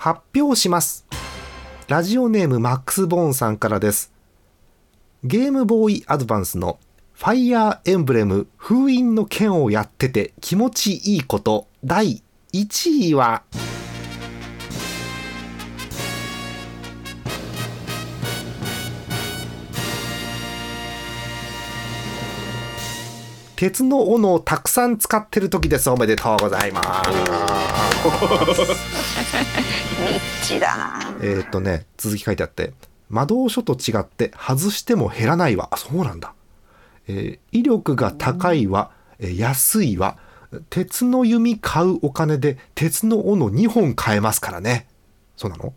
発表します。ラジオネームマックス・ボーンさんからです。ゲームボーイアドバンスのファイヤーエンブレム封印の剣をやってて気持ちいいこと。第1位は鉄の斧をたくさん使ってる時です。おめでとうございます。えーっとね続き書いてあって。魔導書と違って外しても減らないわ。あそうなんだ、えー威力が高いわ、えー安いわ。鉄の弓買うお金で鉄の斧2本買えますからね。そうなの？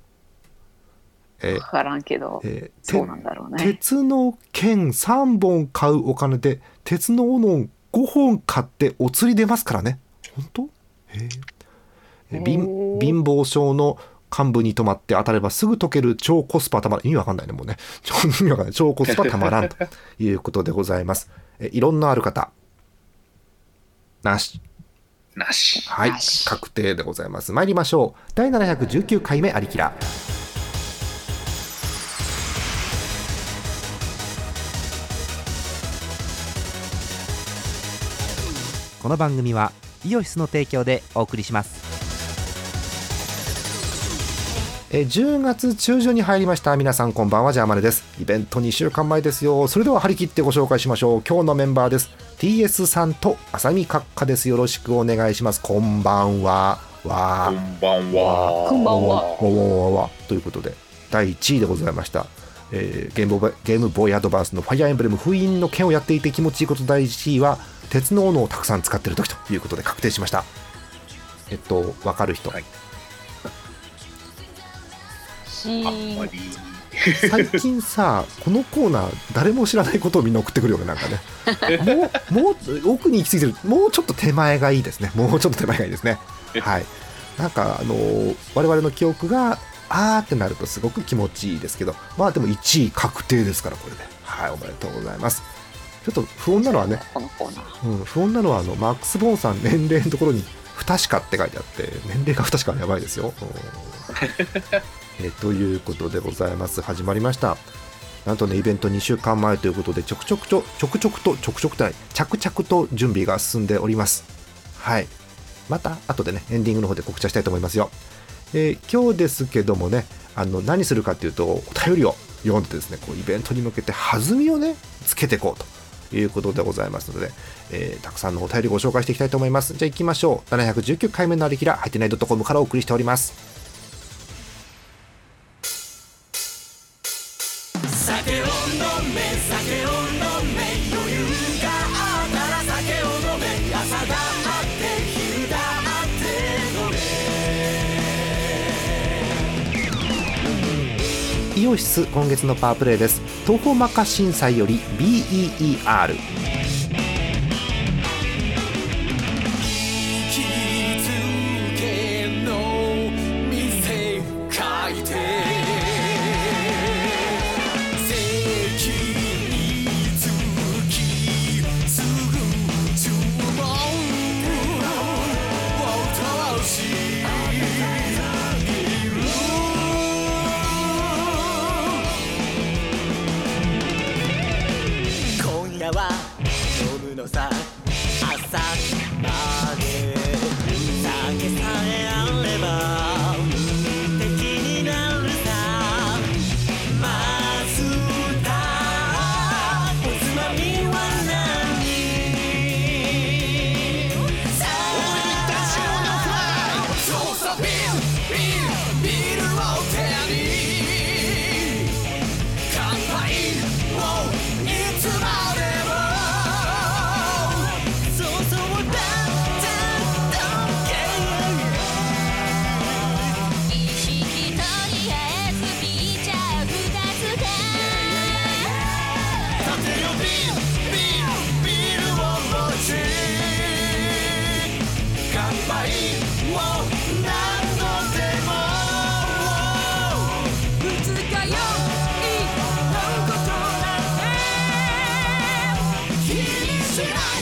えからんけど、えーそうなんだろうね。鉄の剣3本買うお金で鉄の斧を5本買ってお釣り出ますからね。本当？へーえー。貧貧乏症の幹部に泊まって当たればすぐ解ける超コスパたまらん意味わかんないねもうね。超 意味わかんない。超コスパたまらんということでございます。えいろんなある方。なし。なし。はい。確定でございます。参りましょう。第719回目ありきらこの番組はイオシスの提供でお送りします。えー10月中旬に入りました。皆さんこんばんはジャーマネです。イベント2週間前ですよ。それでは張り切ってご紹介しましょう。今日のメンバーです。TS さんと浅見閣下です。よろしくお願いします。こんばんは。わー。こんばんは。こんばんは。わわわわということで第1位でございました、えーゲームボーイゲームボーイアドバンスのファイアーエンブレム封印の剣をやっていて気持ちいいこと第1位は鉄の斧をたくさん使ってる時ということで確定しました。えっと分かる人、はい。最近さこのコーナー誰も知らないことをみんな送ってくるよねなんかね。もうもう奥に行き過ぎてる。もうちょっと手前がいいですね。もうちょっと手前がいいですね。はい。なんかあのー我々の記憶があーってなるとすごく気持ちいいですけどまあでも1位確定ですからこれで。はいおめでとうございます。ちょっと不穏なのはね、うん、不穏なのはあのマックス・ボーンさん年齢のところに不確かって書いてあって年齢が不確かはやばいですよ、うん。えーということでございます。始まりました。なんとねイベント2週間前ということでちょくちょくちょちょくちょくとちょくちょくとない着々と準備が進んでおります。はい。また後でねエンディングの方で告知はしたいと思いますよ、えー今日ですけどもねあの何するかっていうとお便りを読んでですねこうイベントに向けて弾みをねつけていこうということでございますので、えーたくさんのお便りご紹介していきたいと思います。じゃあ行きましょう。719回目のありきら入ってない .com からお送りしております。教室今月のパワープレイです。東方マカ震災より BEER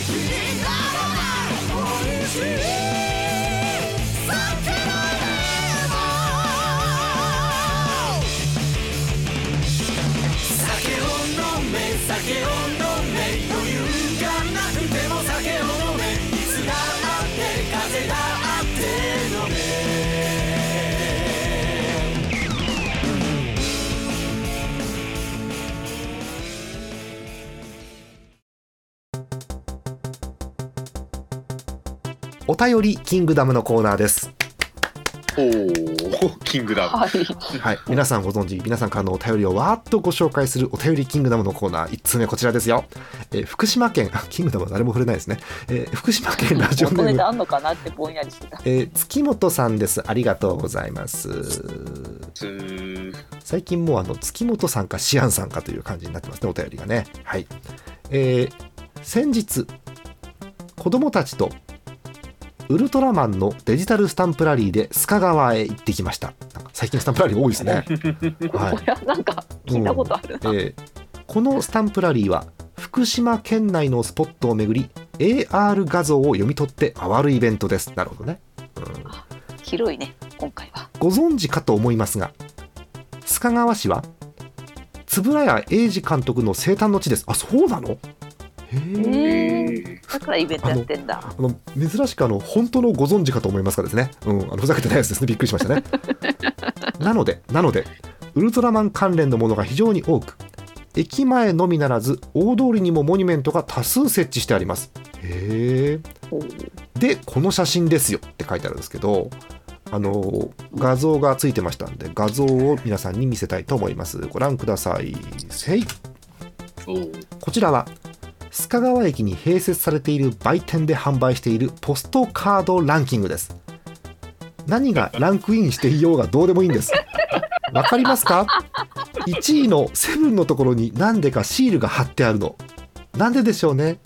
しい便りキングダムのコーナーです。おお、キングダム。はい。はい、皆さんご存知皆さんからのお便りをわーっとご紹介するお便りキングダムのコーナー。1通目こちらですよ、えー福島県あキングダムは誰も触れないですね、えー福島県ラジオネーム。元ネタあんのかなってぼんやりしてた。えー月本さんです。ありがとうございます。最近もうあの月本さんかシアンさんかという感じになってますねお便りがね。はい。えー先日子供たちとウルトラマンのデジタルスタンプラリーで須賀川へ行ってきました。最近スタンプラリー多いですね。はい。これはなんか聞いたことあるな。えーこのスタンプラリーは福島県内のスポットを巡り AR 画像を読み取って回るイベントです。なるほどね、うん。広いね、今回は。ご存知かと思いますが須賀川市は円谷英二監督の生誕の地です。あそうなの？へえ。え。ー、だからイベントやってんだ。あの珍しくあの本当のご存知かと思いますがですね、うん、あのふざけてないやつですね。びっくりしましたね。なのでなのでウルトラマン関連のものが非常に多く駅前のみならず大通りにもモニュメントが多数設置してあります。へえでこの写真ですよって書いてあるんですけどあの画像がついてましたんで画像を皆さんに見せたいと思います。ご覧ください。せい。こちらは須賀川駅に併設されている売店で販売しているポストカードランキングです。何がランクインしていようがどうでもいいんです。わかりますか？1位のセブンのところに何でかシールが貼ってあるの。なんででしょうね？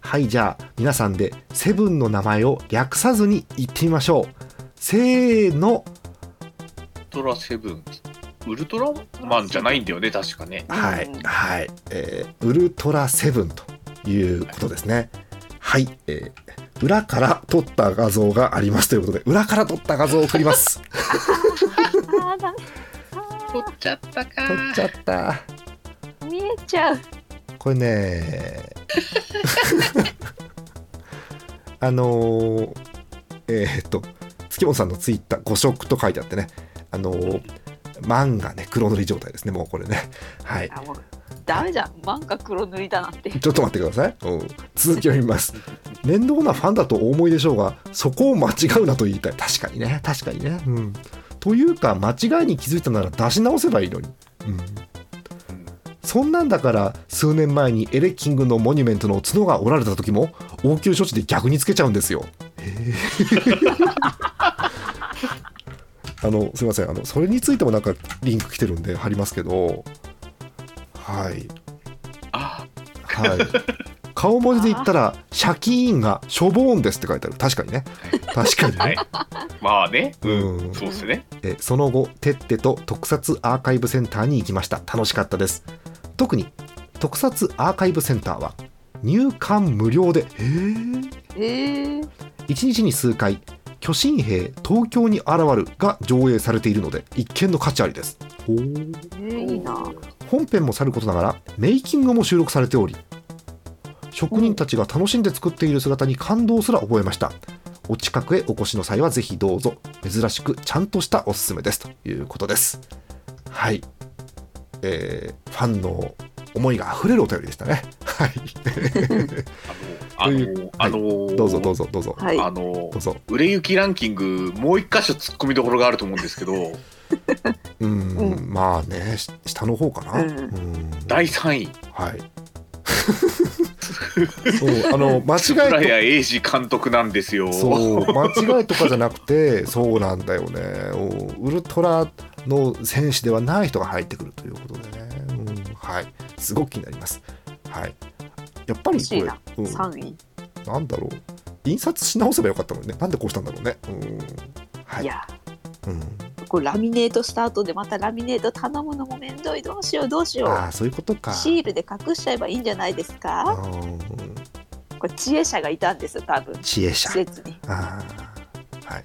はいじゃあ皆さんでセブンの名前を略さずに言ってみましょう。せーの。ウルトラセブン。ウルトラマンじゃないんだよね、確かね。はい、うんはい、えーウルトラセブンということですね。はい、えー裏から撮った画像がありますということで、裏から撮った画像を送ります。あーだ取っちゃったか撮っちゃった。見えちゃう。これね、あのーえーっと、月本さんのツイッター、誤色と書いてあってね、あのー、漫画ね、黒塗り状態ですね、もうこれね。はい。ダメじゃん。漫画黒塗りだなって。ちょっと待ってください。うん、続きを読みます。面倒なファンだとお思いでしょうが、そこを間違うなと言いたい。確かにね、確かにね。うん。というか、間違いに気づいたなら出し直せばいいのに。うん。そんなんだから、数年前にエレキングのモニュメントの角が折られた時も、応急処置で逆につけちゃうんですよ。へー あの、すいません。あの、それについてもなんかリンク来てるんで貼りますけど、はい。あはい。顔文字で言ったら、シャキーンがしょぼーんですって書いてある。確かにね。確かにね。はい。まあね。うんそうっすね。えその後、てってと特撮アーカイブセンターに行きました。楽しかったです。特に、特撮アーカイブセンターは、入館無料で、えー、えー、1日に数回、巨神兵東京に現るが上映されているので、一見の価値ありです。ほーえー、いいな。本編もさることながらメイキングも収録されており職人たちが楽しんで作っている姿に感動すら覚えました。お近くへお越しの際はぜひどうぞ。珍しくちゃんとしたおすすめです。ということです。はい。えー、ファンの思いが溢れるお便りでしたね。はい。あの、あの、あのどうぞどうぞどうぞ。はい。あのどうぞ。売れ行きランキングもう一箇所突っ込みどころがあると思うんですけど。うーんうまあねし下の方かな。うん。ん。第3位。はい。そうあの間円違いと谷英二監督なんですよ。そう間違いとかじゃなくてそうなんだよね。おウルトラの選手ではない人が入ってくるということでね、うん、はい。すごく気になります。はい。やっぱりこれうん、3位。なんだろう。印刷し直せばよかったのにね。なんでこうしたんだろうね。うん。はい。いや、うん、これラミネートした後でまたラミネート頼むのもめんどい。どうしようどうしよああそういうことか。う。シールで隠しちゃえばいいんじゃないですうか。ん。これ知恵者がいたんですよ、多分。知恵者。施設に。ああはい。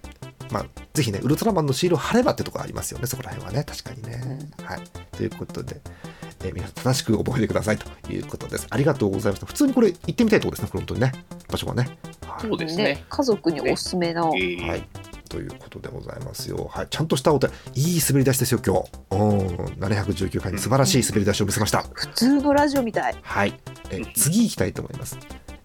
まあぜひねウルトラマンのシールを貼ればってところありますよねそこら辺はね。確かにね、はい。ということでえー皆さん正しく覚えてくださいということです。ありがとうございました。普通にこれ行ってみたいところですねこれ本当にね。場所がね。はい。そうですね。家族におすすめの、えーはい、ということでございますよ。はい、ちゃんとしたお便り、いい滑り出しですよ、今日。うん、719回に素晴らしい滑り出しを見せました。普通のラジオみたい。はい、え次行きたいと思います。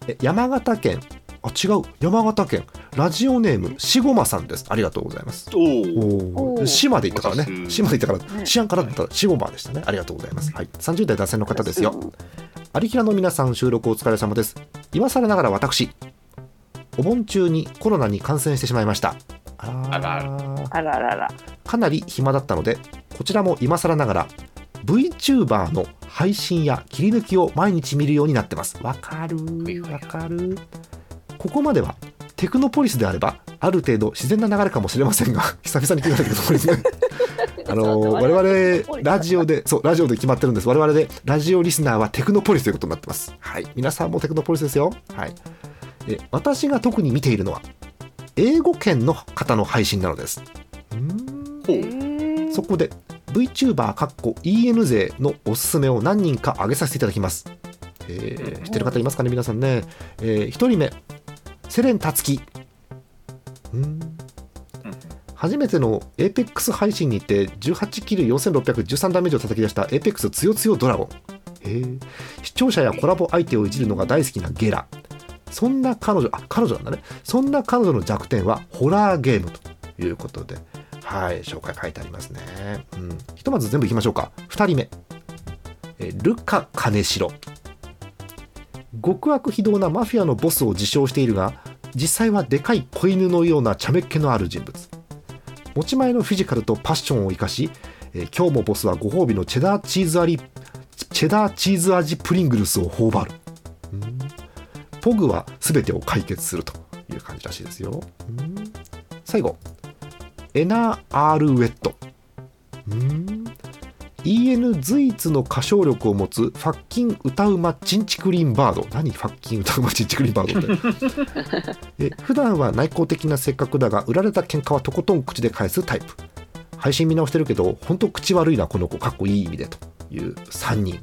え山形県、あ、違う、山形県、ラジオネーム、しごまさんです。ありがとうございます。おー。お島で行ったからね。島で行ったから、ねシアンからだったらしごまでしたね。ありがとうございます。はい、30代男性の方ですよ。アリキラの皆さん収録お疲れ様です。今更ながら私お盆中にコロナに感染してしまいました。あらあら。あららら。かなり暇だったのでこちらも今更ながら VTuber の配信や切り抜きを毎日見るようになってます。わかるわかるここまではテクノポリスであればある程度自然な流れかもしれませんが 久々に聞いた テクノポリスね。あの我々ラジオでそうラジオで決まってるんです。我々でラジオリスナーはテクノポリスということになってます。はい。皆さんもテクノポリスですよ。はい。え私が特に見ているのは英語圏の方の配信なのです。そこで VTuber かっこ EN 勢のおすすめを何人か挙げさせていただきます、えーうん。知ってる方いますかね？皆さんね、え1人目セレンタツキ。うん。うん初めての APEX 配信に行って18キル4613ダメージを叩き出した APEX つよつよドラゴン。視聴者やコラボ相手をいじるのが大好きなゲラ。そんな彼女あ彼女なんだね。そんな彼女の弱点はホラーゲームということで。はい紹介書いてありますね、うん、ひとまず全部いきましょうか。2人目。えルカ金城極悪非道なマフィアのボスを自称しているが実際はでかい子犬のような茶目っ気のある人物。持ち前のフィジカルとパッションを生かし、えー今日もボスはご褒美のチェダーチーズ味チェダーチーズ味プリングルスを頬張る。ポグは全てを解決するという感じらしいですよ。最後。エナー・アール・ウェット。うん。EN 随一の歌唱力を持つファッキン歌うまチンチクリンバード。何？ファッキン歌うまチンチクリンバードって。え普段は内向的な性格だが売られた喧嘩はとことん口で返すタイプ。配信見直してるけど本当口悪いなこの子。かっこいい意味でという3人、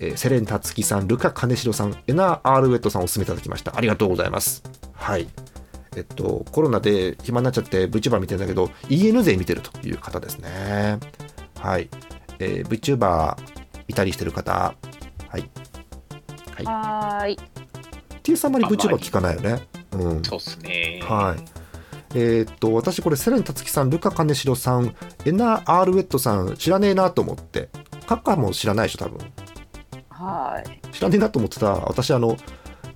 えーセレンタツキさんルカ金城さんエナー・アールウェットさんお勧めいただきました。ありがとうございます。はい。えっとコロナで暇になっちゃって VTuber 見てんだけど EN 勢見てるという方ですね。はい、えー VTuber いたりしてる方。はい。はい。はーい。T さんあんまり。VTuber 聞かないよね。うん。そうっすね。はい。えーっと、私これ、セレンたつきさん、ルカ金城さん、エナ・アールウェットさん、知らねえなと思って、カッカも知らないでしょ、多分。はーい。知らねえなと思ってた、私、あの、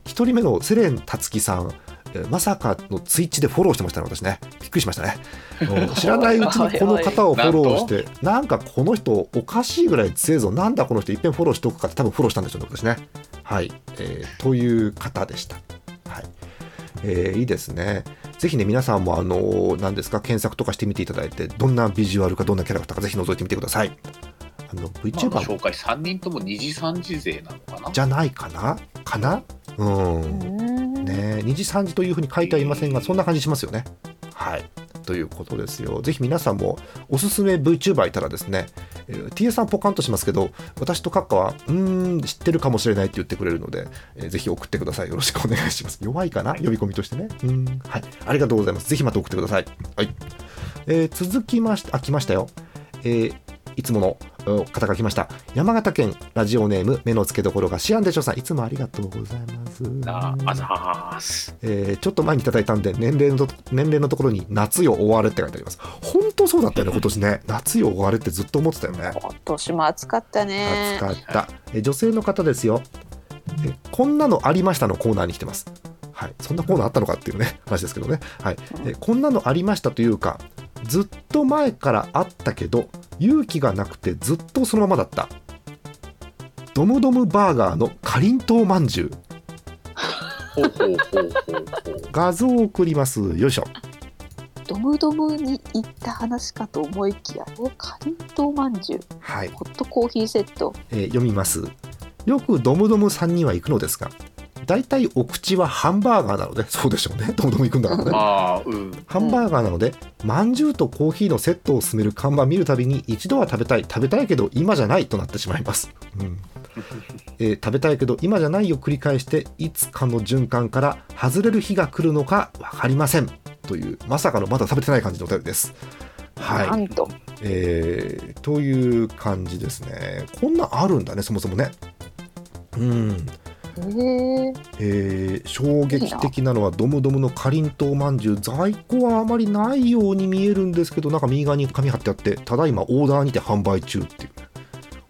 一人目のセレンたつきさん、えーまさかのツイッチでフォローしてましたね、私ね。びっくりしましたね。うん知らないうちにこの方をフォローして、なんかこの人、おかしいぐらい強いぞ、なんだこの人、いっぺんフォローしておくかって、多分フォローしたんでしょうね、私ね。はい。えーという方でした。はい。えーいいですね。ぜひね、皆さんも、あのー何ですか、検索とかしてみていただいて、どんなビジュアルか、どんなキャラクターか、ぜひ覗いてみてください。あの、まあ VTuber 紹介3人とも二次三次勢なのかな？じゃないかな？かな？うん。ね二次三次というふうに書いてはいませんが、そんな感じしますよね。はい。ということですよ。ぜひ皆さんもおすすめ VTuber いたらですね、えー TA さんポカンとしますけど、私とカッカは、うーん、知ってるかもしれないって言ってくれるので、えーぜひ送ってください。よろしくお願いします。弱いかな？呼び込みとしてね。うん。はい。ありがとうございます。ぜひまた送ってください。はい。えー続きまして、あ、来ましたよ。えーいつものお方が来ました。山形県ラジオネーム目の付けどころがシアンでしょさん。いつもありがとうございます。ああざーす。えーちょっと前にいただいたんで年齢のと年齢のところに「夏よ終われ」って書いてあります本当そうだったよね今年ね夏よ終われってずっと思ってたよね今年も暑かったね暑かった、えー女性の方ですよえこんなのありましたのコーナーに来てますはい。そんなコーナーあったのかっていうね話ですけどね。はい。えこんなのありましたというかずっと前からあったけど勇気がなくてずっとそのままだった。ドムドムバーガーのかりんとうまんじゅう。画像を送ります。よいしょ。ドムドムに行った話かと思いきやえかりんとうまんじゅう。はい。ホットコーヒーセット。えー読みます。よくドムドムさんには行くのですが大体お口はハンバーガーなので そうでしょうね。どんどん行くんだからね。うん。ハンバーガーなので、まんじゅうとコーヒーのセットを進める看板見るたびに一度は食べたい食べたいけど今じゃないとなってしまいます、うん。えー食べたいけど今じゃないを繰り返していつかの循環から外れる日が来るのか分かりません。というまさかのまだ食べてない感じのお便りです。はないんと。えーという感じですね。こんなんあるんだねそもそもね。うんえー、えー衝撃的なのはドムドムのかりんとうまんじゅう在庫はあまりないように見えるんですけどなんか右側に紙貼ってあってただいまオーダーにて販売中っていう。ね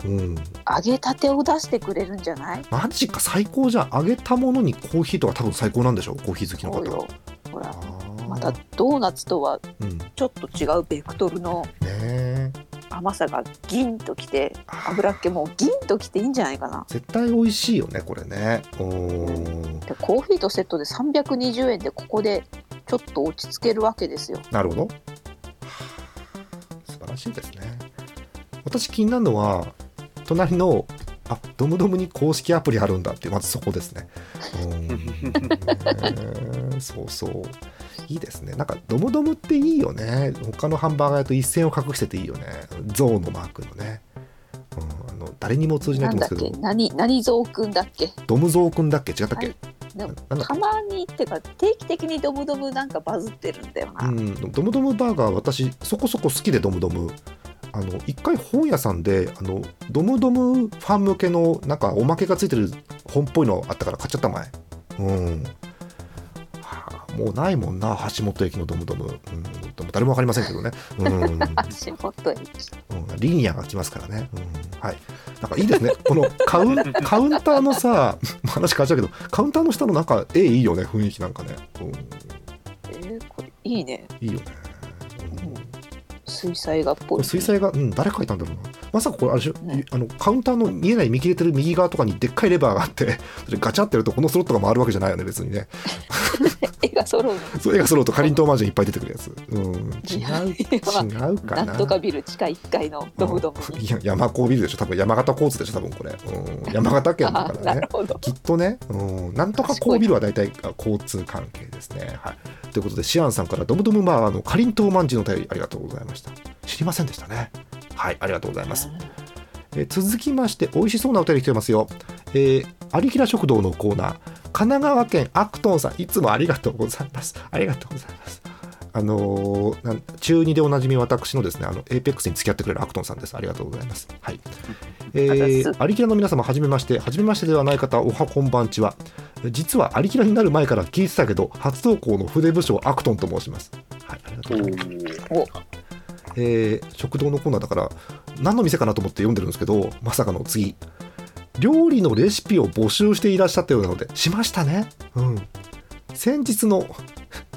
うん。揚げたてを出してくれるんじゃない？マジか最高じゃん。揚げたものにコーヒーとか多分最高なんでしょコーヒー好きの方。そうよほら。またドーナツとはちょっと違うベクトルのえ甘さがギンときて油っ気もギンときていいんじゃないかな。絶対美味しいよねこれね。でコーヒーとセットで320円でここでちょっと落ち着けるわけですよ。なるほど。素晴らしいですね。私気になるのは隣のあドムドムに公式アプリあるんだってまずそこですね。うんねそうそういいですね。なんかドムドムっていいよね。他のハンバーガー屋と一線を画してていいよね。象のマークのね、うん、あの誰にも通じないと思うんですけど。け？何何蔵くんだっけ？ドムゾウくんだっけ？違ったっけ、はい。でもたまにってか定期的にドムドムなんかバズってるんだよな、うん、ドムドムバーガー私そこそこ好きでドムドム。あの一回本屋さんであのドムドムファン向けのなんかおまけがついてる本っぽいのあったから買っちゃった前。うん。はあもうないもんな橋本駅のドムドム、うん、でも誰も分かりませんけどね。うん。足元駅。うん、リニアが来ますからね、うん、はい。なんかいいですね。このカウンカウンターのさ 話変わっちゃうけどカウンターの下のなんか絵いいよね雰囲気なんかね、うん、えー、これいいね。いいよね、うん。水彩画っぽい、これ水彩画、うん、誰描いたんだろうな。まさかこれあれでしょ、ねあのカウンターの見えない見切れてる右側とかにでっかいレバーがあって、それガチャってやるとこのスロットが回るわけじゃないよね、別にね。絵が揃うの？それがスロット、かりんとうマージンいっぱい出てくるやつ。うん、違う、違うかな？なんとかビル地下1階のドムドムに、いや山高ビルでしょ、多分山形交通でしょ、多分これ。うん、山形県だあからねなる。ほどきっとね、うん、なんとか高ビルは大体あ交通関係ですね。はい。ということで、シアンさんからドムドムバーのかりんとうまんじゅうのお便りありがとうございました。知りませんでしたね。はい、ありがとうございます。えー続きまして美味しそうなお便り来てますよ、えー、有平食堂のコーナー。神奈川県アクトンさんいつもありがとうございます。ありがとうございます。あのー中2でおなじみ私のですねあのエーペックスに付き合ってくれるアクトンさんです。ありがとうございます。はい。えー、有平の皆様はじめまして。はじめましてではない方おはこんばんちは。実は有平になる前から聞いてたけど初投稿の筆部署アクトンと申します。はいありがとうございます。おえー食堂のコーナーだから何の店かなと思って読んでるんですけどまさかの次。料理のレシピを募集していらっしゃったようなのでしましたね。うん。先日の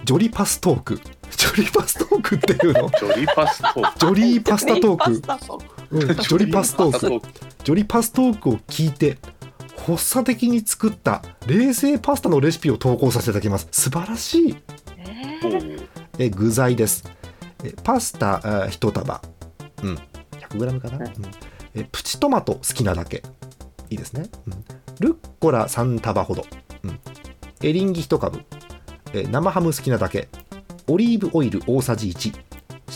ジョリパストーク。ジョリパストークっていうの？ジョリパストーク。ジョリーパスタトーク。ジョリーパスタトーク。うん、ジョリパストーク。ジョリパジョリパストークを聞いて発作的に作った冷製パスタのレシピを投稿させていただきます。素晴らしい。えー。え具材ですえパスタあ1束。うん。100g かな、うん。うん。えプチトマト好きなだけ。いいですね、うん。ルッコラ3束ほど、うん。エリンギ1株。え生ハム好きなだけ。オリーブオイル大さじ1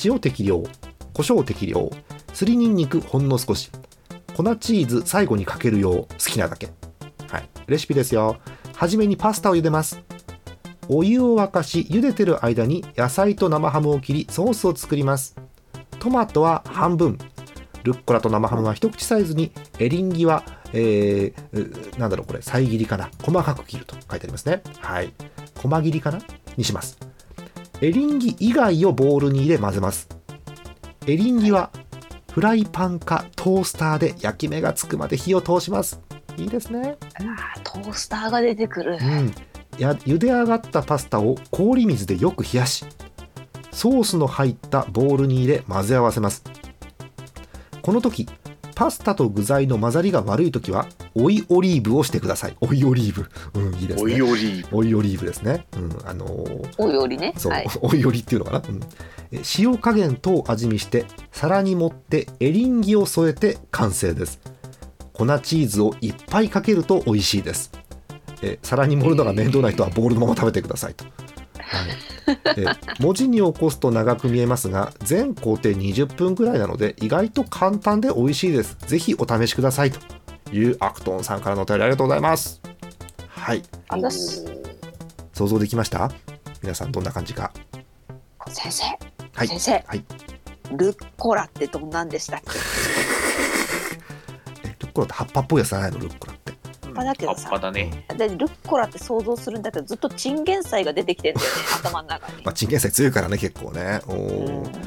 塩適量。胡椒適量。すりにんにくほんの少し。粉チーズ最後にかけるよう好きなだけ。はい。レシピですよ。はじめにパスタを茹でますお湯を沸かし茹でてる間に野菜と生ハムを切りソースを作ります。トマトは半分。ルッコラと生ハムは一口サイズに。エリンギは、えーうなんだろうこれ。再切りかな。細かく切ると書いてありますね。はい。細切りかなにします。エリンギ以外をボウルに入れ混ぜます。エリンギはフライパンかトースターで焼き目がつくまで火を通します。いいですね。あートースターが出てくる。うん、や茹で上がったパスタを氷水でよく冷やしソースの入ったボウルに入れ混ぜ合わせます。この時パスタと具材の混ざりが悪い時は追いオリーブをしてください。追いオリーブ。うんいいですおいねおり。追いオリーブですね。うんあのーおよりね。そう、はい、追いオリっていうのかな、うん。え塩加減等を味見して皿に盛ってエリンギを添えて完成です。粉チーズをいっぱいかけると美味しいですえー皿に盛るのが面倒な人はボウルのまま食べてくださいと。はい。えー文字に起こすと長く見えますが全工程20分ぐらいなので意外と簡単で美味しいです。ぜひお試しくださいというアクトンさんからのお便りありがとうございます。はい。想像できました？皆さんどんな感じか。先生、はい。先生、はい。ルッコラってどんなんでしたっけ？えルッコラって葉っぱっぽいやつじゃないの？ルッコラぱだけどさ。葉っぱだね。でルッコラって想像するんだけどずっとチンゲン菜が出てきてんだよね頭の中に。まあチンゲン菜強いからね結構ね。おうん。ー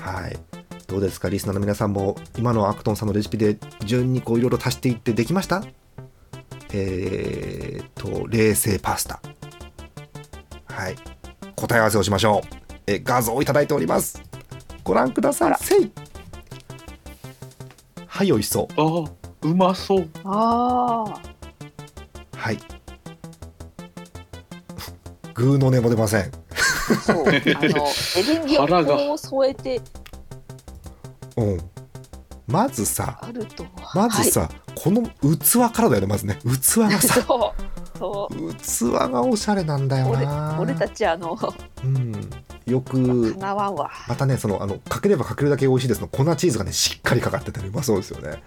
はい。どうですか？リスナーの皆さんも今のアクトンさんのレシピで順にこういろいろ足していってできました？えー、と冷製パスタ。はい。答え合わせをしましょう。え画像をいただいております。ご覧ください。せい。はい美味しそう。ああ、うまそう。あはい。グーの音も出ません。あそう。あのエリンギをこう添えて。うん。まずさあるとまずさ、この器からだよねまずね。器がはい、さ。そうそう。器がおしゃれなんだよ俺な。俺たちあのうん、よくまたねそのあのかければかけるだけ美味しいですの粉チーズがねしっかりかかっててねうまそうですよね、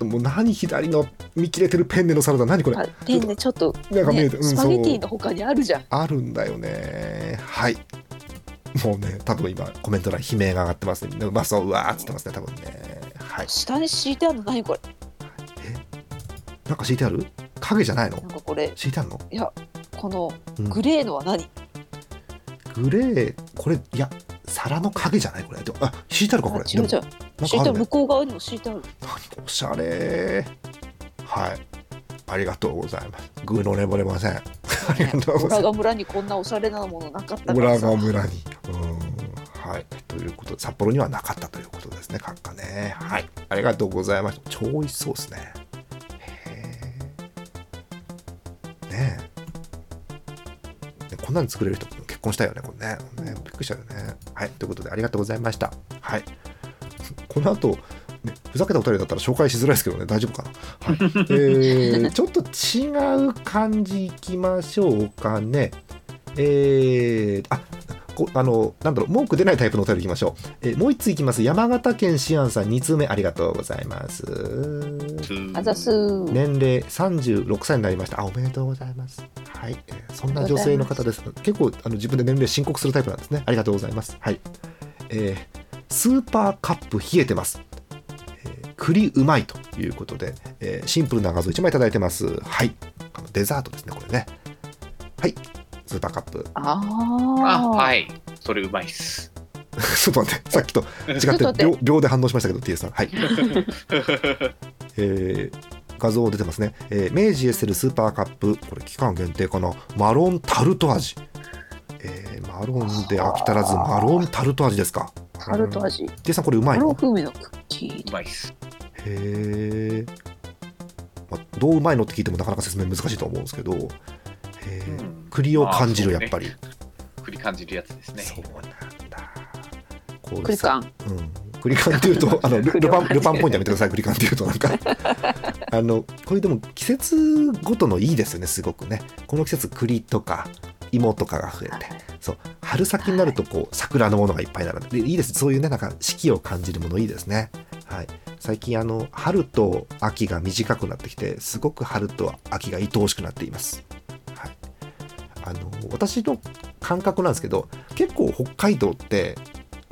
うん、もう何左の見切れてるペンネのサラダ。何これ？あペンねちょっと、ねなんか見えて、うんスパゲティの他にあるじゃん。あるんだよね。はい。もうね多分今コメント欄悲鳴が上がってますね。うまそううわーっつってますね多分ね。はい。下に敷いてあるの何これ？なんか敷いてある？影じゃないの？なんかこれ。敷いてあるの、いやこのうん。グレーのは何、グレーこれいや皿の影じゃない？これ。あ敷いてあるかこれ。あ違う違う敷いてある向こう側にも敷いてある何おしゃれ。はい。ありがとうございます。グーの根も出ません。ありがとうございます。村にこんなおしゃれなものなかったから。浦さ賀村に。うん。はい。ということで札幌にはなかったということですね閣下ね。はい。ありがとうございました超美味しそうですね。へえね。えねこんなに作れる人結婚したよねこれね。ねびっくりしたよね。はい。ということでありがとうございました。はいこの後ね、ふざけたお便りだったら紹介しづらいですけどね。大丈夫かな、はい。えーちょっと違う感じいきましょうかね。えー、あこあのなんだろう文句出ないタイプのお便りいきましょう、えーもう一ついきます。山形県シアンさん2通目ありがとうございます。あざす。年齢36歳になりました。あおめでとうございます。はい、えーそんな女性の方です。結構あの自分で年齢申告するタイプなんですね。ありがとうございます。はい。えースーパーカップ冷えてます、えー栗うまいということで、えーシンプルな画像1枚いただいてます。はい。あのデザートですねこれね。はい。スーパーカップ。ああ、あはい。それうまいっす。ちょっと待ってさっきと違って。秒秒で反応しましたけど T さん。はい。えー画像出てますね、えー明治エッセルスーパーカップ。これ期間限定かな。マロンタルト味、えーマロンで飽き足らずマロンタルト味ですかタルト味。T さんこれうまいの？風味のクッキー。うまいっす。へえ、まあ、どううまいのって聞いてもなかなか説明難しいと思うんですけど、へー。うん。栗を感じるまあやっぱり、栗感じるやつですね。そうなんだ。こうクリカンうん、クリカンっていうと あのルルパンルパンっぽいんでやめてください。クリカンっていうとなんか。あのこれでも季節ごとのいいですよねすごくね。この季節栗とか芋とかが増えてそう春先になるとこう桜のものがいっぱい並んででいいですそういうねなんか四季を感じるものいいですね。はい。最近あの春と秋が短くなってきてすごく春と秋が愛おしくなっています。はい。あの私の感覚なんですけど結構北海道って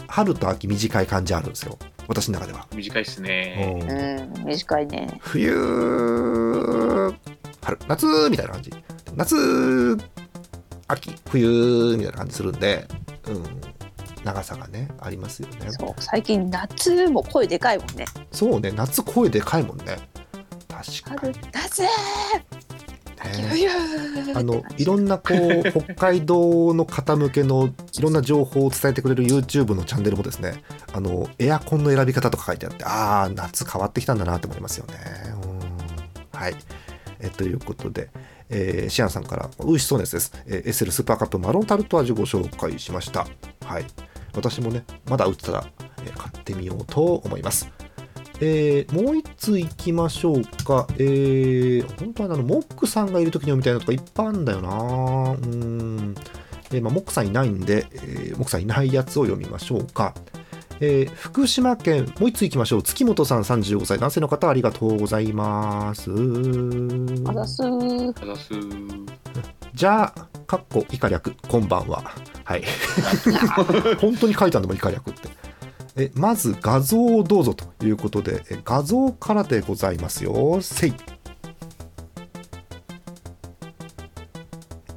春と秋短い感じあるんですよ。私の中では、短いっすね。うんうん短いね。冬春夏みたいな感じ。夏秋冬みたいな感じするんで、うん、長さがねありますよね。そう最近夏も声でかいもんね。そうね夏声でかいもんね。確か春に夏あのいろんなこう北海道の方向けのいろんな情報を伝えてくれる YouTube のチャンネルもですねあのエアコンの選び方とか書いてあってああ夏変わってきたんだなって思いますよね。うん。はい。えということで、えーシアンさんから「美味しそうなやつです、えーエッセルスーパーカップマロンタルト味」ご紹介しました。はい私もねまだ売ってたら、えー買ってみようと思います。えーもう一通いきましょうか。えー、本当はあの、モックさんがいるときに読みたいのとかいっぱいあるんだよな。うん。えーまあ、モックさんいないんで、えーモックさんいないやつを読みましょうか。えー福島県、もう一通いきましょう。月本さん35歳、男性の方ありがとうございます。あざすー。あざすー。じゃあ、かっこ以下略、こんばんは。はい。本当に書いたんだもん、以下略って。えまず画像をどうぞということで、え画像からでございますよ。せい。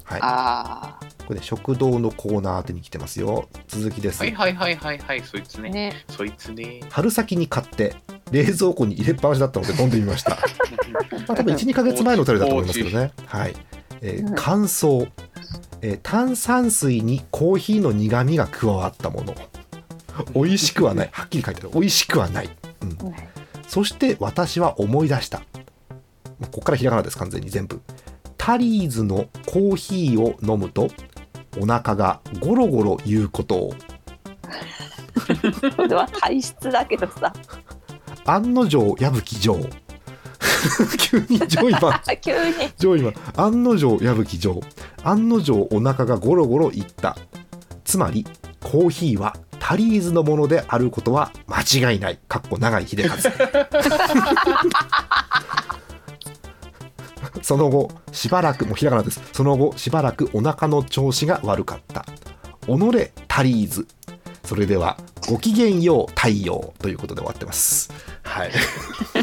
はい。あこれね、食堂のコーナー宛てに来てますよ。続きです。はいはいはいはいはい、そいつー。ね。ね。そいつね。春先に買って、冷蔵庫に入れっぱなしだったので飲んでみました。まあ、多分1、2ヶ月前のお便りだと思いますけどね。はい。えーうん乾燥、えー炭酸水にコーヒーの苦味が加わったもの。美味しくはない。はっきり書いてある。美味しくはない。うん。そして私は思い出した。ここからひらがなです、完全に全部。タリーズのコーヒーを飲むと、お腹がゴロゴロ言うことを。それは体質だけどさ。案の定矢吹城。急にジョイマン急に。ジョイマン案の定矢吹城。案の定お腹がゴロゴロいった。つまりコーヒーはタリーズのものであることは間違いない。かっこ長井秀和その後しばらくもうひらがなです。その後しばらくお腹の調子が悪かった。己タリーズそれではごきげんよう太陽ということで終わってます。はい。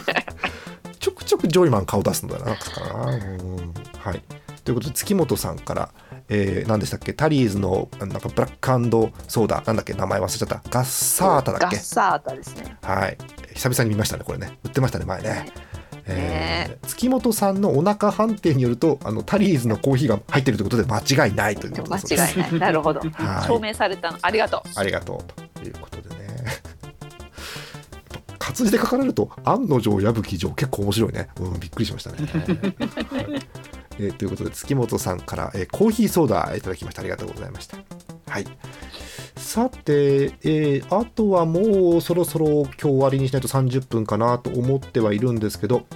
ちょくちょくジョイマン顔出すんだなかな。うん。はい。ということで月本さんからえー、何でしたっけ？タリーズのなんかブラックソーダ。なんだっけ？名前忘れちゃった。ガッサータだっけ？ガッサータですね。はい。久々に見ましたねこれね。売ってましたね前ね。ねえー月本さんのお腹判定によるとあのタリーズのコーヒーが入っているということで間違いないということです。違いない。なるほど。はい。証明されたの。ありがとありがとうということでね。活字で書かれると案の定矢吹城結構面白いね、うん、びっくりしましたね、はい。えーということで月本さんから、えーコーヒーソーダいただきました。ありがとうございました。はいさて、えーあとはもうそろそろ今日終わりにしないと30分かなと思ってはいるんですけど、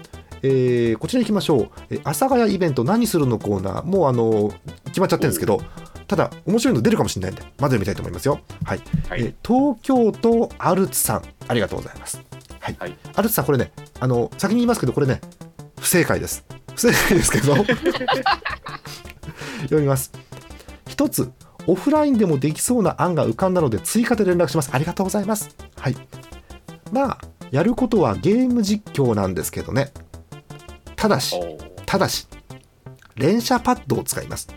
えーこちら行きましょう、えー阿佐ヶ谷イベント何するのコーナー。もうあの決まっちゃってるんですけどただ面白いの出るかもしれないんでまず読みたいと思いますよ。はい。はい。えー東京都アルツさん。ありがとうございます、はい。はい。アルツさんこれねあの先に言いますけどこれね不正解です。不正解ですけど。読みます。一つオフラインでもできそうな案が浮かんだので追加で連絡します。ありがとうございます。はい。まあやることはゲーム実況なんですけどね。ただしただし連射パッドを使います。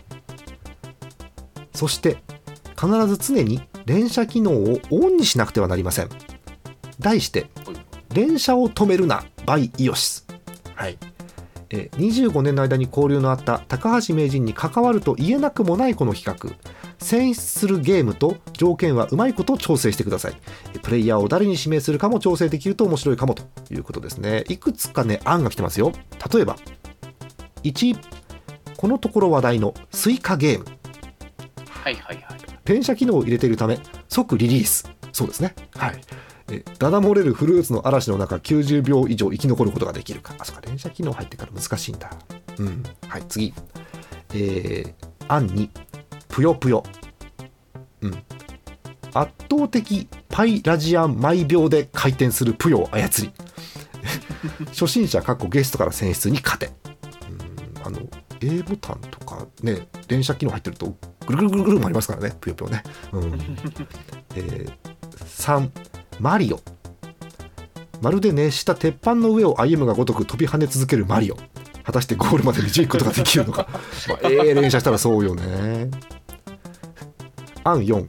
そして必ず常に連射機能をオンにしなくてはなりません。題して連射を止めるな by イオシス。はい。えー25年の間に交流のあった高橋名人に関わると言えなくもないこの企画選出するゲームと条件はうまいこと調整してください。えープレイヤーを誰に指名するかも調整できると面白いかもということですね。いくつかね案が来てますよ。例えば1このところ話題のスイカゲーム。はいはいはい。連射機能を入れているため即リリース。そうですね。はい。えダダ漏れるフルーツの嵐の中90秒以上生き残ることができるか。あそうか連射機能入ってから難しいんだ。うん。はい次。えー、案にぷよぷよ。うん。圧倒的パイラジアン毎秒で回転するぷよを操り。初心者かっこゲストから選出に勝て。うんあの A ボタンとかね連射機能入ってるとぐるぐるぐるぐるもありますからねぷよぷよね、うん。えー3マリオ。まるで熱した鉄板の上を歩むがごとく飛び跳ね続けるマリオ。果たしてゴールまで導くことができるのか、まあ、ええ連射したらそうよね案4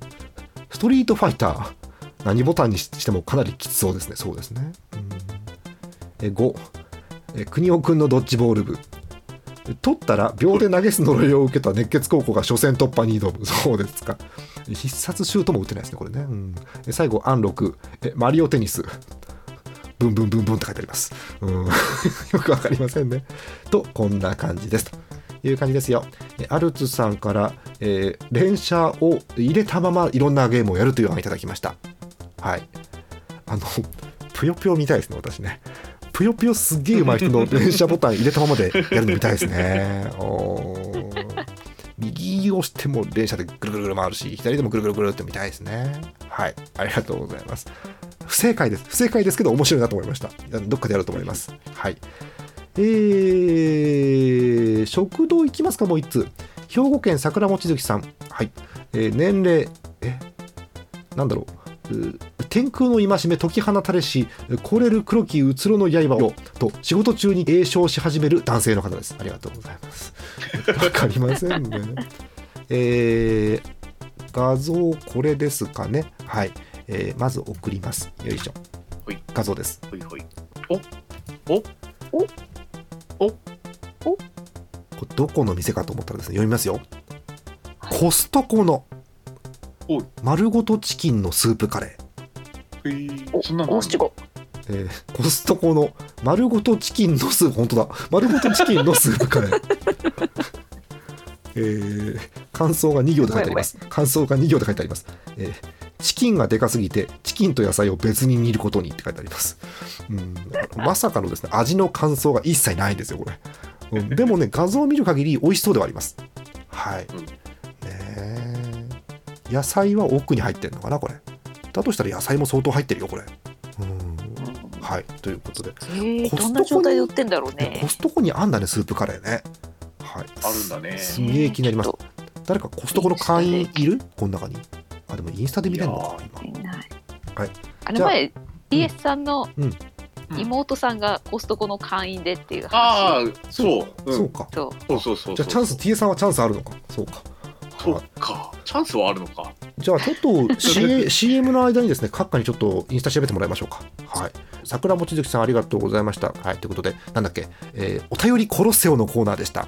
ストリートファイター。何ボタンにしてもかなりきつそうですね。そうですね、うん、え5え国尾くんのドッジボール部。取ったら秒で投げす呪いを受けた熱血高校が初戦突破に挑む。そうですか。必殺シュートも打てないですねこれね、うん、最後アン6えマリオテニス。ブンブンブンブンって書いてあります、うん、よくわかりませんね。とこんな感じです。いう感じですよ。えアルツさんから、えー連射を入れたままいろんなゲームをやるという案をいただきました。はい。あのぷぷよぷよ見たいですね私ね。ぷよぷよすっげえ上手い人の 連射ボタン入れたままでやるの見たいですね。おー。右押しても連射でぐるぐるぐる回るし左でもぐるぐるぐるって見たいですね。はい。ありがとうございます。不正解です。不正解ですけど面白いなと思いました。どっかでやると思います。はいえー、食堂行きますかもう1つ兵庫県桜餅月さん。はい、えー年齢えなんだろう。う天空の戒め解き放たれし凍れる黒きうつろの刃をと仕事中に栄唱し始める男性の方です。ありがとうございます。わかりませんね。えー画像これですかね。はい、えーまず送ります。よいしょ。画像です。ほいほい。これどこの店かと思ったらですね読みますよ、はい。コストコの丸ごとチキンのスープカレー。へえおそんなのえーコストコの丸ごとチキンのスープ本当だ丸ごとチキンのスープカレーえー感想が2行で書いてあります感想が2行で書いてあります、えーチキンがでかすぎてチキンと野菜を別に煮ることにって書いてあります。うんまさかのですね味の感想が一切ないんですよこれ、うんでもね画像を見る限り美味しそうではあります。はい、うん。ねえ。野菜は奥に入ってるのかなこれ。だとしたら野菜も相当入ってるよこれ。うん。はい。ということで。えー、コストコで売ってんだろうね。コストコにあんだねスープカレーね。はい。あるんだね。すげえ気になります。誰かコストコの会員いる？この中にあでもインスタで見れるのか今。いない。はい。ああの前 DS さんのうん。妹さんがコストコの会員でっていうあ話。あそう、う。ん、そうか。そう。そうそうそうじゃあチャンス T さんはチャンスあるのか。そうか。そうはいか。チャンスはあるのか。じゃあちょっと CA CM の間にですね閣下にちょっとインスタ調べてもらいましょうか。はい。桜餅月さんありがとうございました。はい。ということでなんだっけ、えーお便りコロッセオのコーナーでした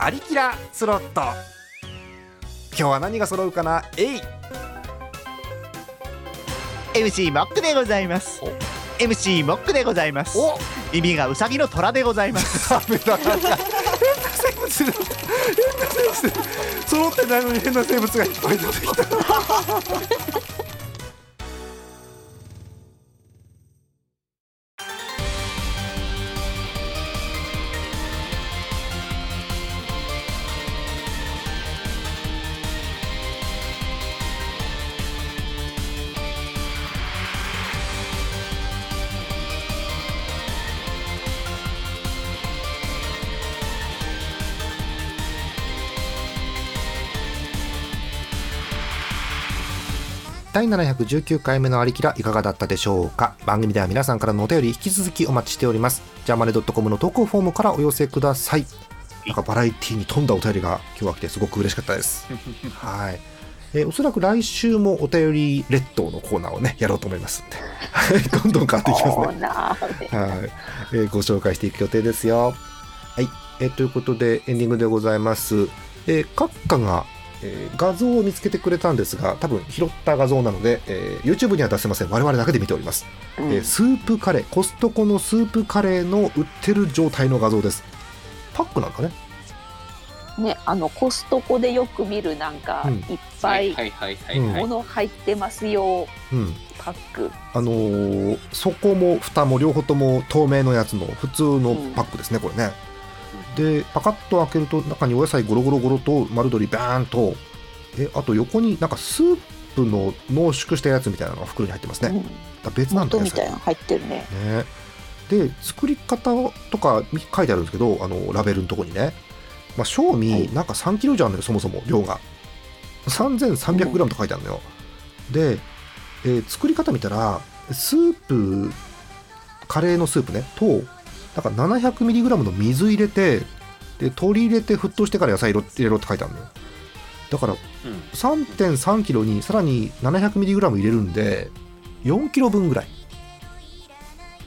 アリキラスロット。今日は何が揃うかな？えい。MC モックでございます。MC モックでございます。お。耳がウサギの虎でございます。ダメだ変な生物変な生物揃ってないのに変な生物がいっぱい出てきた第719回目のありきらいかがだったでしょうか？番組では皆さんからのお便り引き続きお待ちしております。ジャーマネドットコムの投稿フォームからお寄せください。なんかバラエティに富んだお便りが今日は来てすごく嬉しかったです。はい、えーおそらく来週もお便り列島のコーナーをねやろうと思いますんで。は いどんどん変わっていきますね。コーナーではい、えーご紹介していく予定ですよ。はい、えーということでエンディングでございます。えー、閣下が、えー画像を見つけてくれたんですが、多分拾った画像なので、えー YouTube には出せません。我々だけで見ております。うんえースープカレー、コストコのスープカレーの売ってる状態の画像です。パックなんかね。ねあのコストコでよく見るなんかうんいっぱいはいはいはいうんはい、物入ってますようん。パックあのー底も蓋も両方とも透明のやつの普通のパックですね、これね。でパカッと開けると中にお野菜ゴロゴロゴロと丸鶏バーンとえあと横になんかスープの濃縮したやつみたいなのが袋に入ってますね、うん。だ別なんだ元みたいなの入ってるね。ね。で作り方とか書いてあるんですけどあのラベルのとこにね、まあ、賞味はい。なんか3キロじゃんのよそもそも量が。3300g と書いてあるのよ、で、えー作り方見たらスープカレーのスープねとなんか 700mg の水入れてで鶏入れて沸騰してから野菜入れろって書いてあるのよ。だからうん。3.3キロにさらに 700mg 入れるんで4キロ分ぐらい。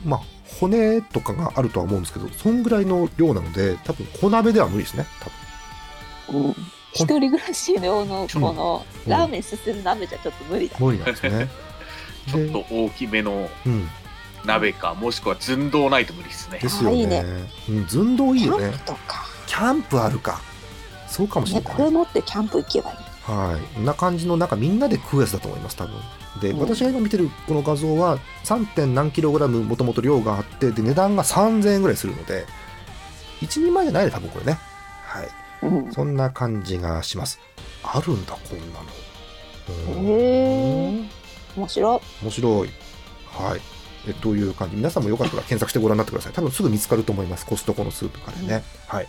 まあ骨とかがあるとは思うんですけどそんぐらいの量なので多分小鍋では無理ですね多分。うん。一人暮らし用のこのうんラーメンすする鍋じゃちょっと無理だ。無理なんですね。ちょっと大きめのうん鍋か、もしくは寸胴ないと無理ですね。で。すよいいね。うん、寸胴いいキよね。ャンプとか。キャンプあるか。そうかもしれね、ない、これ持ってキャンプ行けばいい。はい、こんな感じのなんかみんなで食うやつだと思います多分。で、うん。私が今見てるこの画像は 3. 点何キログラムもともと量があってで値段が3000円ぐらいするので1人前じゃないね多分これね。はい。うん。そんな感じがします。あるんだこんなの。うん。へー。面白。い。面白い。はいえという感じ？皆さんもよかったら検索してご覧になってください多分すぐ見つかると思いますコストコのスープカレーね、はい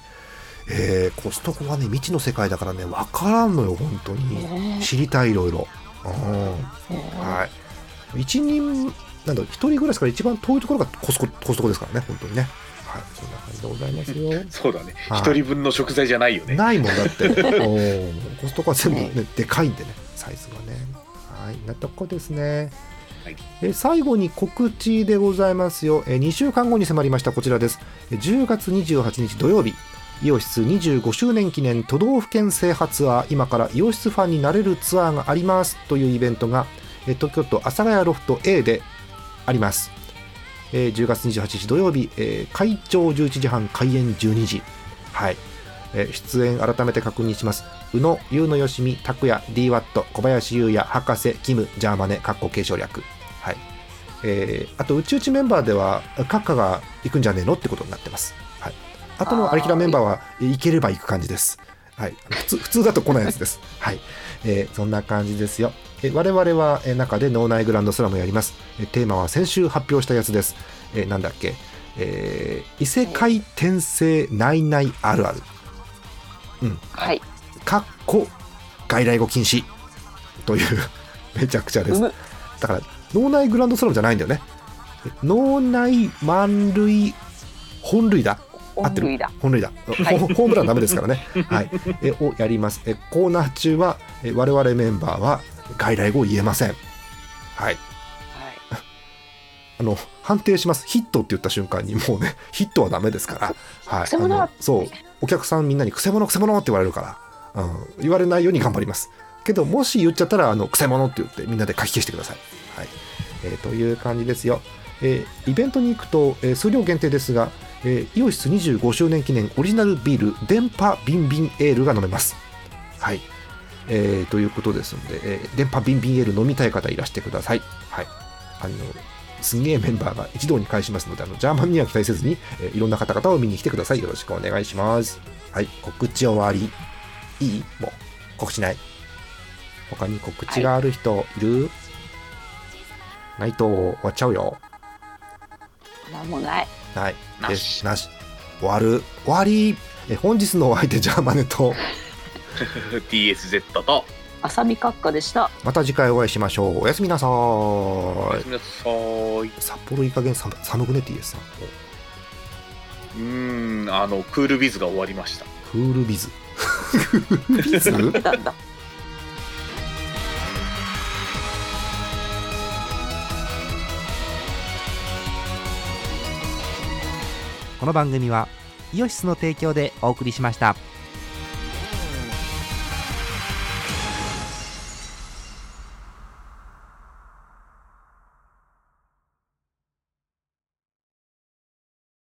えーコストコはね未知の世界だからね分からんのよ本当に、ね知りたいいろいろ。うんえはい。一人、なんだ一人暮らしから一番遠いところがコスココストコですからね、本当にね。はい、そんな感じでございますよ。そうだね。はい一人分の食材じゃないよね。ないもんだって、うんコストコは全部ね、でかいんでね、サイズがね。はい、なとこですね。え最後に告知でございますよ。え2週間後に迫りました、こちらです。10月28日土曜日、イオシス25周年記念都道府県制覇ツアー、今からイオシスファンになれるツアーがありますというイベントが、東京都阿佐ヶ谷ロフト A であります。えー10月28日土曜日、えー会長11時半、開演12時。はい。えー出演改めて確認します。宇野、優野よしみ、拓也、DWAT、小林優也、博士、キム、ジャーマネ、かっこ継承略。はい。えーあと、宇宙地メンバーでは、カッカが行くんじゃねえのってことになってます。はい。あとのアリキラメンバーは、えー行ければ行く感じです。はい。普通、普通だと来ないやつです。はい。えーそんな感じですよ。えー我々は、えー中で脳内グランドスラムやります。えーテーマは先週発表したやつです。えーなんだっけ。えー異世界転生ないないあるある。はい。かっこ外来語禁止。という めちゃくちゃです。だから脳内グランドスラムじゃないんだよね。脳内満塁本塁打。合ってる。本塁打、はい。ホホームランダメですからね、はい、えをやります。えコーナー中はえ我々メンバーは外来語を言えません。はい。はい。あの判定します。ヒットって言った瞬間にもうねヒットはダメですから、はい、あのそうお客さんみんなにくせ者くせ者って言われるから、うん、言われないように頑張ります。けどもし言っちゃったらあのくせ者って言ってみんなで書き消してください、はい。えーという感じですよ、えーイベントに行くと、えー数量限定ですが、えーイオシス25周年記念オリジナルビール電波ビンビンエールが飲めます。はい。えーということですので、えー電波ビンビンエール飲みたい方いらしてください。はい。あのすんげえメンバーが一堂に会しますので、あのジャーマンには期待せずに、えーいろんな方々を見に来てください。よろしくお願いします。はい、告知終わり。いい？もう、告知ない？他に告知がある人いる、ないと終わっちゃうよ。なんもない。ない。なしなし。終わる。終わり。え本日のお相手、ジャーマネと、TSZ と、浅見閣下でした。また次回お会いしましょう。おやすみなさーいおやす。みなさーい。札幌いい加減寒寒くね TS さん。うーん、あの、クールビズが終わりました。クールビズ？クールビズ？なんだ？この番組はイオシスの提供でお送りしました。